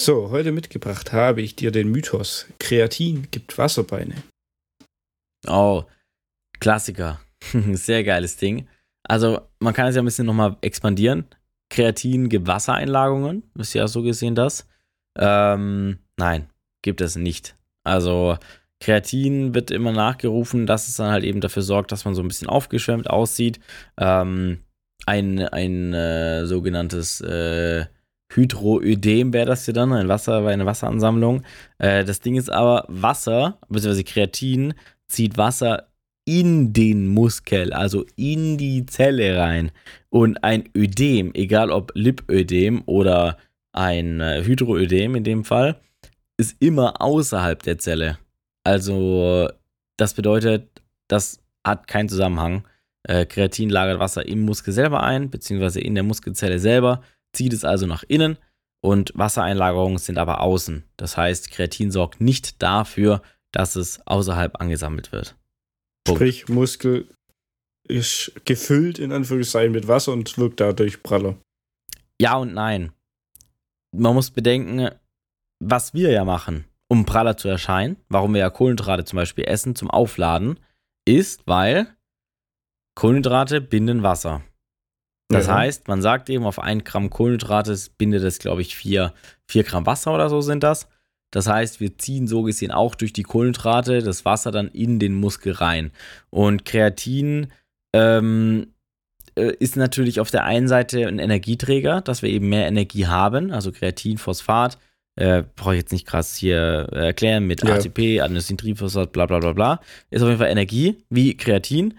So, heute mitgebracht habe ich dir den Mythos. Kreatin gibt Wasserbeine. Oh, Klassiker. *laughs* Sehr geiles Ding. Also, man kann es ja ein bisschen nochmal expandieren. Kreatin gibt Wassereinlagerungen. Ist ja so gesehen das. Ähm, nein, gibt es nicht. Also, Kreatin wird immer nachgerufen, dass es dann halt eben dafür sorgt, dass man so ein bisschen aufgeschwemmt aussieht. Ähm, ein ein äh, sogenanntes äh, Hydroödem wäre das hier dann, ein Wasser, eine Wasseransammlung. Äh, das Ding ist aber, Wasser, beziehungsweise Kreatin, zieht Wasser in den Muskel, also in die Zelle rein. Und ein Ödem, egal ob Lipödem oder ein äh, Hydroödem in dem Fall, ist immer außerhalb der Zelle. Also, das bedeutet, das hat keinen Zusammenhang. Äh, Kreatin lagert Wasser im Muskel selber ein, beziehungsweise in der Muskelzelle selber, zieht es also nach innen und Wassereinlagerungen sind aber außen. Das heißt, Kreatin sorgt nicht dafür, dass es außerhalb angesammelt wird. Punkt. Sprich, Muskel ist gefüllt in Anführungszeichen mit Wasser und wirkt dadurch praller. Ja und nein. Man muss bedenken, was wir ja machen, um praller zu erscheinen, warum wir ja Kohlenhydrate zum Beispiel essen zum Aufladen, ist, weil Kohlenhydrate binden Wasser. Das Ja. heißt, man sagt eben, auf ein Gramm Kohlenhydrate bindet es, glaube ich, 4 Gramm Wasser oder so sind das. Das heißt, wir ziehen so gesehen auch durch die Kohlenhydrate das Wasser dann in den Muskel rein. Und Kreatin ähm, äh, ist natürlich auf der einen Seite ein Energieträger, dass wir eben mehr Energie haben, also Kreatin, Phosphat, äh, brauche ich jetzt nicht krass hier äh, erklären mit Ja. ATP, Adenosintriphosphat, bla bla bla bla. Ist auf jeden Fall Energie, wie Kreatin,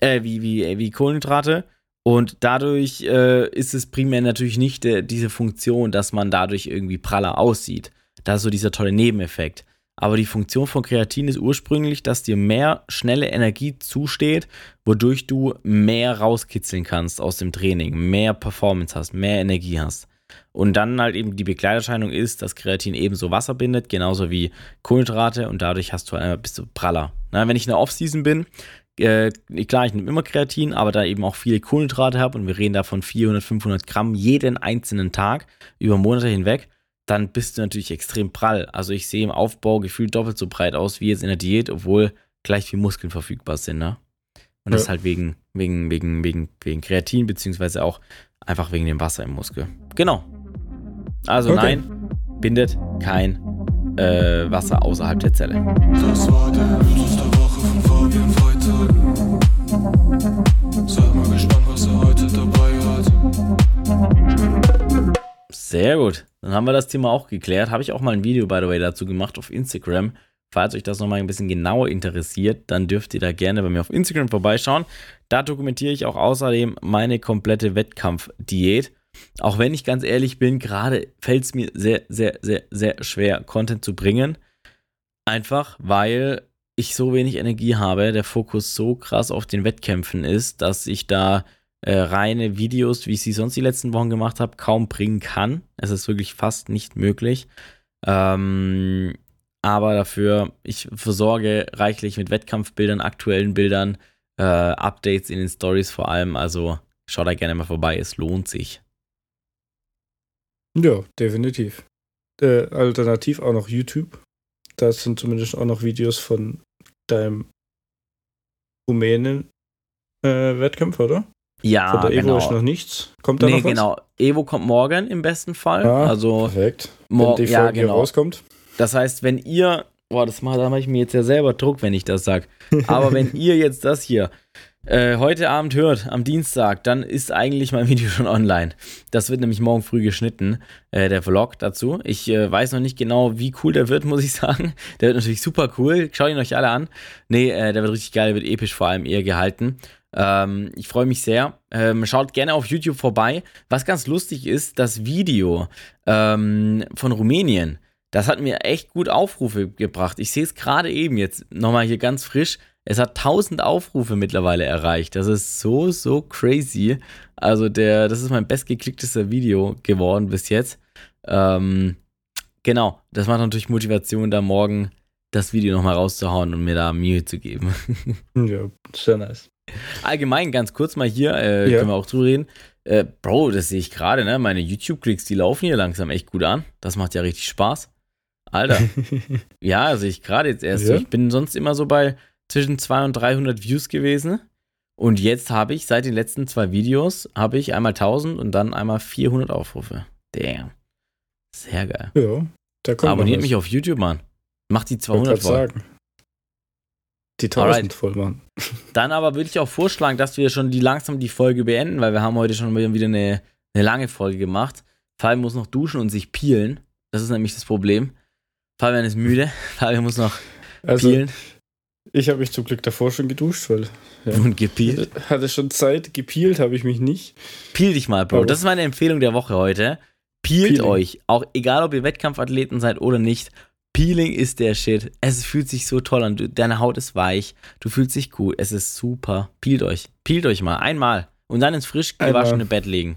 äh, wie, wie, wie Kohlenhydrate. Und dadurch äh, ist es primär natürlich nicht äh, diese Funktion, dass man dadurch irgendwie praller aussieht. Das ist so dieser tolle Nebeneffekt. Aber die Funktion von Kreatin ist ursprünglich, dass dir mehr schnelle Energie zusteht, wodurch du mehr rauskitzeln kannst aus dem Training, mehr Performance hast, mehr Energie hast. Und dann halt eben die Begleiterscheinung ist, dass Kreatin ebenso Wasser bindet, genauso wie Kohlenhydrate und dadurch hast du einmal bist du praller. Na, wenn ich in der Offseason bin, äh, klar, ich nehme immer Kreatin, aber da eben auch viele Kohlenhydrate habe und wir reden da von 400, 500 Gramm jeden einzelnen Tag über Monate hinweg, dann bist du natürlich extrem prall. Also ich sehe im Aufbau gefühlt doppelt so breit aus wie jetzt in der Diät, obwohl gleich viel Muskeln verfügbar sind, ne? Und das Ja. ist halt wegen, wegen, wegen, wegen, wegen Kreatin, beziehungsweise auch einfach wegen dem Wasser im Muskel. Genau. Also Okay. nein, bindet kein äh, Wasser außerhalb der Zelle. Das war der Woche von Fabian Freitag. Sehr gut. Dann haben wir das Thema auch geklärt. Habe ich auch mal ein Video, by the way, dazu gemacht auf Instagram. Falls euch das nochmal ein bisschen genauer interessiert, dann dürft ihr da gerne bei mir auf Instagram vorbeischauen. Da dokumentiere ich auch außerdem meine komplette Wettkampfdiät. Auch wenn ich ganz ehrlich bin, gerade fällt es mir sehr, sehr, sehr, sehr schwer, Content zu bringen. Einfach weil ich so wenig Energie habe, der Fokus so krass auf den Wettkämpfen ist, dass ich da äh, reine Videos, wie ich sie sonst die letzten Wochen gemacht habe, kaum bringen kann. Es ist wirklich fast nicht möglich. Ähm, aber dafür, ich versorge reichlich mit Wettkampfbildern, aktuellen Bildern, äh, Updates in den Stories vor allem. Also schaut da gerne mal vorbei, es lohnt sich. Ja, definitiv. Äh, alternativ auch noch YouTube. Da sind zumindest auch noch Videos von deinem Rumänen-Wettkampf, oder? Ja, von der Evo genau. ist noch nichts. Kommt da nee, noch was? genau. Evo kommt morgen im besten Fall. Ah, also, perfekt. Wenn die ja, Folge genau. rauskommt. das heißt, wenn ihr, boah, das mache, da mache ich mir jetzt ja selber Druck, wenn ich das sage. Aber wenn *laughs* ihr jetzt das hier äh, heute Abend hört, am Dienstag, dann ist eigentlich mein Video schon online. Das wird nämlich morgen früh geschnitten, äh, der Vlog dazu. Ich äh, weiß noch nicht genau, wie cool der wird, *laughs* muss ich sagen. Der wird natürlich super cool. Schaut ihn euch alle an. Nee, äh, der wird richtig geil, der wird episch vor allem eher gehalten. Ähm, ich freue mich sehr. Ähm, schaut gerne auf YouTube vorbei. Was ganz lustig ist, das Video ähm, von Rumänien, das hat mir echt gut Aufrufe gebracht. Ich sehe es gerade eben jetzt nochmal hier ganz frisch. Es hat 1000 Aufrufe mittlerweile erreicht. Das ist so, so crazy. Also der, das ist mein bestgeklicktester Video geworden bis jetzt. Ähm, genau, das macht natürlich Motivation, da morgen das Video nochmal rauszuhauen und mir da Mühe zu geben. *laughs* Ja, sehr nice. Allgemein ganz kurz mal hier, äh, Ja. können wir auch drüber reden. Äh, Bro, das sehe ich gerade, ne? Meine YouTube-Klicks, die laufen hier langsam echt gut an. Das macht ja richtig Spaß. Alter, *laughs* ja, sehe ich gerade jetzt erst. so. Ja. Ich bin sonst immer so bei zwischen 200 und 300 Views gewesen. Und jetzt habe ich seit den letzten zwei Videos, habe ich einmal 1000 und dann einmal 400 Aufrufe. Damn. Sehr geil. ja, da kommt Abonniert mich auf YouTube, Mann. Macht die was. Wollte 200 grad voll. sagen. Die 1000 Alright. voll machen. *laughs* Dann aber würde ich auch vorschlagen, dass wir schon die langsam die Folge beenden, weil wir haben heute schon wieder eine, eine lange Folge gemacht. Fabian muss noch duschen und sich peelen. Das ist nämlich das Problem. Fabian ist müde. *laughs* Fabian muss noch Also, peelen ich habe mich zum Glück davor schon geduscht, weil ja. und gepeelt. hatte schon Zeit. Gepielt habe ich mich nicht. Peel dich mal, Bro. Aber- Das ist meine Empfehlung der Woche heute. Peelt Peeling. euch. Auch egal, ob ihr Wettkampfathleten seid oder nicht. Peeling ist der Shit. Es fühlt sich so toll an. Deine Haut ist weich. Du fühlst dich gut. Es ist super. Peelt euch. Peelt euch mal. Einmal. Und dann ins frisch Einmal. gewaschene Bett legen.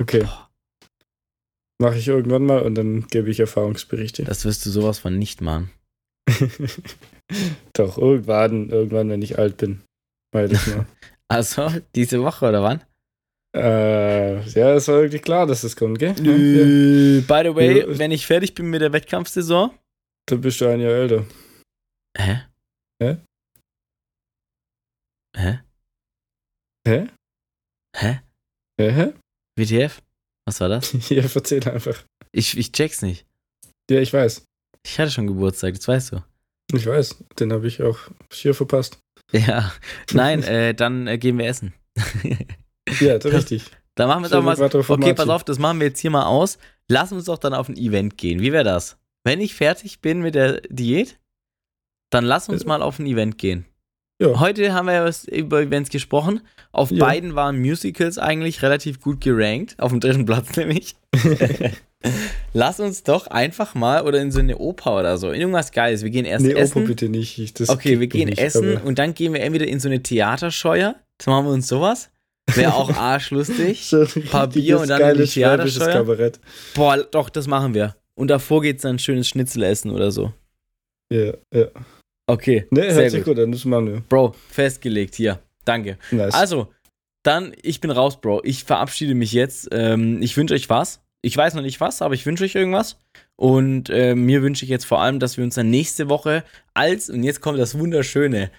Okay. Mache ich irgendwann mal und dann gebe ich Erfahrungsberichte. Das wirst du sowas von nicht machen. *laughs* Doch, irgendwann, irgendwann, wenn ich alt bin. Mal. *laughs* Also, diese Woche oder wann? Äh, ja, es war wirklich klar, dass das kommt, gell? Äh, By the way, Ja. wenn ich fertig bin mit der Wettkampfsaison. Dann bist du ein Jahr älter. Hä? Hä? Hä? Hä? Hä? Hä? Hä? WTF? Was war das? *laughs* Ja, erzähl einfach. Ich, ich check's nicht. Ja, ich weiß. Ich hatte schon Geburtstag, das weißt du. Ich weiß. Den habe ich auch hier verpasst. Ja. Nein, äh, dann äh, gehen wir essen. *laughs* Ja, *laughs* das richtig. dann machen wir doch mal. Okay, pass auf, das machen wir jetzt hier mal aus. Lass uns doch dann auf ein Event gehen. Wie wäre das? Wenn ich fertig bin mit der Diät, dann lass uns Äh, mal auf ein Event gehen. Ja. Heute haben wir ja was über Events gesprochen. Auf Ja. beiden waren Musicals eigentlich relativ gut gerankt. Auf dem dritten Platz *laughs* nämlich. *laughs* Lass uns doch einfach mal oder in so eine Oper oder so, in irgendwas Geiles. Wir gehen erst nee, essen. Opa, bitte nicht. Ich- okay, wir gehen nicht, essen und dann gehen wir entweder in so eine Theaterscheuer. Dann machen wir uns sowas. Wäre auch arschlustig. *laughs* Ein Paar Bier und dann in die geiles schwäbisches Theatersteuer. Kabarett. Boah, doch, das machen wir. Und davor geht's dann ein schönes Schnitzel essen oder so. Ja, ja. Okay. Nee, sehr hört sich gut. gut an. Das machen wir. Bro, festgelegt hier. Danke. Nice. Also, dann, ich bin raus, Bro. Ich verabschiede mich jetzt. Ähm, ich wünsche euch was. Ich weiß noch nicht was, aber ich wünsche euch irgendwas. Und äh, mir wünsche ich jetzt vor allem, dass wir uns dann nächste Woche als, und jetzt kommt das Wunderschöne,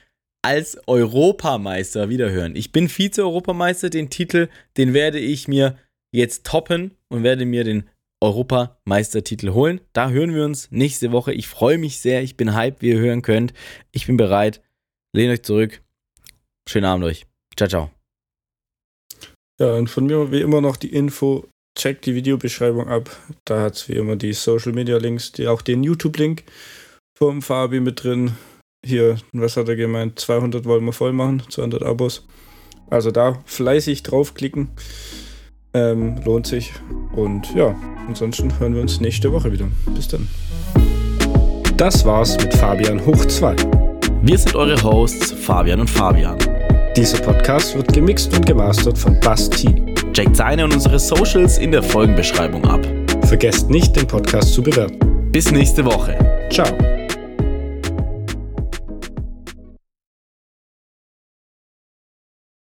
als Europameister wiederhören. Ich bin Vize-Europameister, den Titel, den werde ich mir jetzt toppen und werde mir den Europameistertitel holen. Da hören wir uns nächste Woche. Ich freue mich sehr, ich bin hyped, wie ihr hören könnt. Ich bin bereit. Lehnt euch zurück. Schönen Abend euch. Ciao, ciao. Ja, und von mir wie immer noch die Info, checkt die Videobeschreibung ab. Da hat es wie immer die Social Media Links, die, auch den YouTube-Link vom Fabi mit drin. Hier, was hat er gemeint? 200 wollen wir voll machen, 200 Abos. Also da fleißig draufklicken. Ähm, lohnt sich. Und ja, ansonsten hören wir uns nächste Woche wieder. Bis dann. Das war's mit Fabian hoch 2. Wir sind eure Hosts Fabian und Fabian. Dieser Podcast wird gemixt und gemastert von Basti. Checkt seine und unsere Socials in der Folgenbeschreibung ab. Vergesst nicht, den Podcast zu bewerten. Bis nächste Woche. Ciao.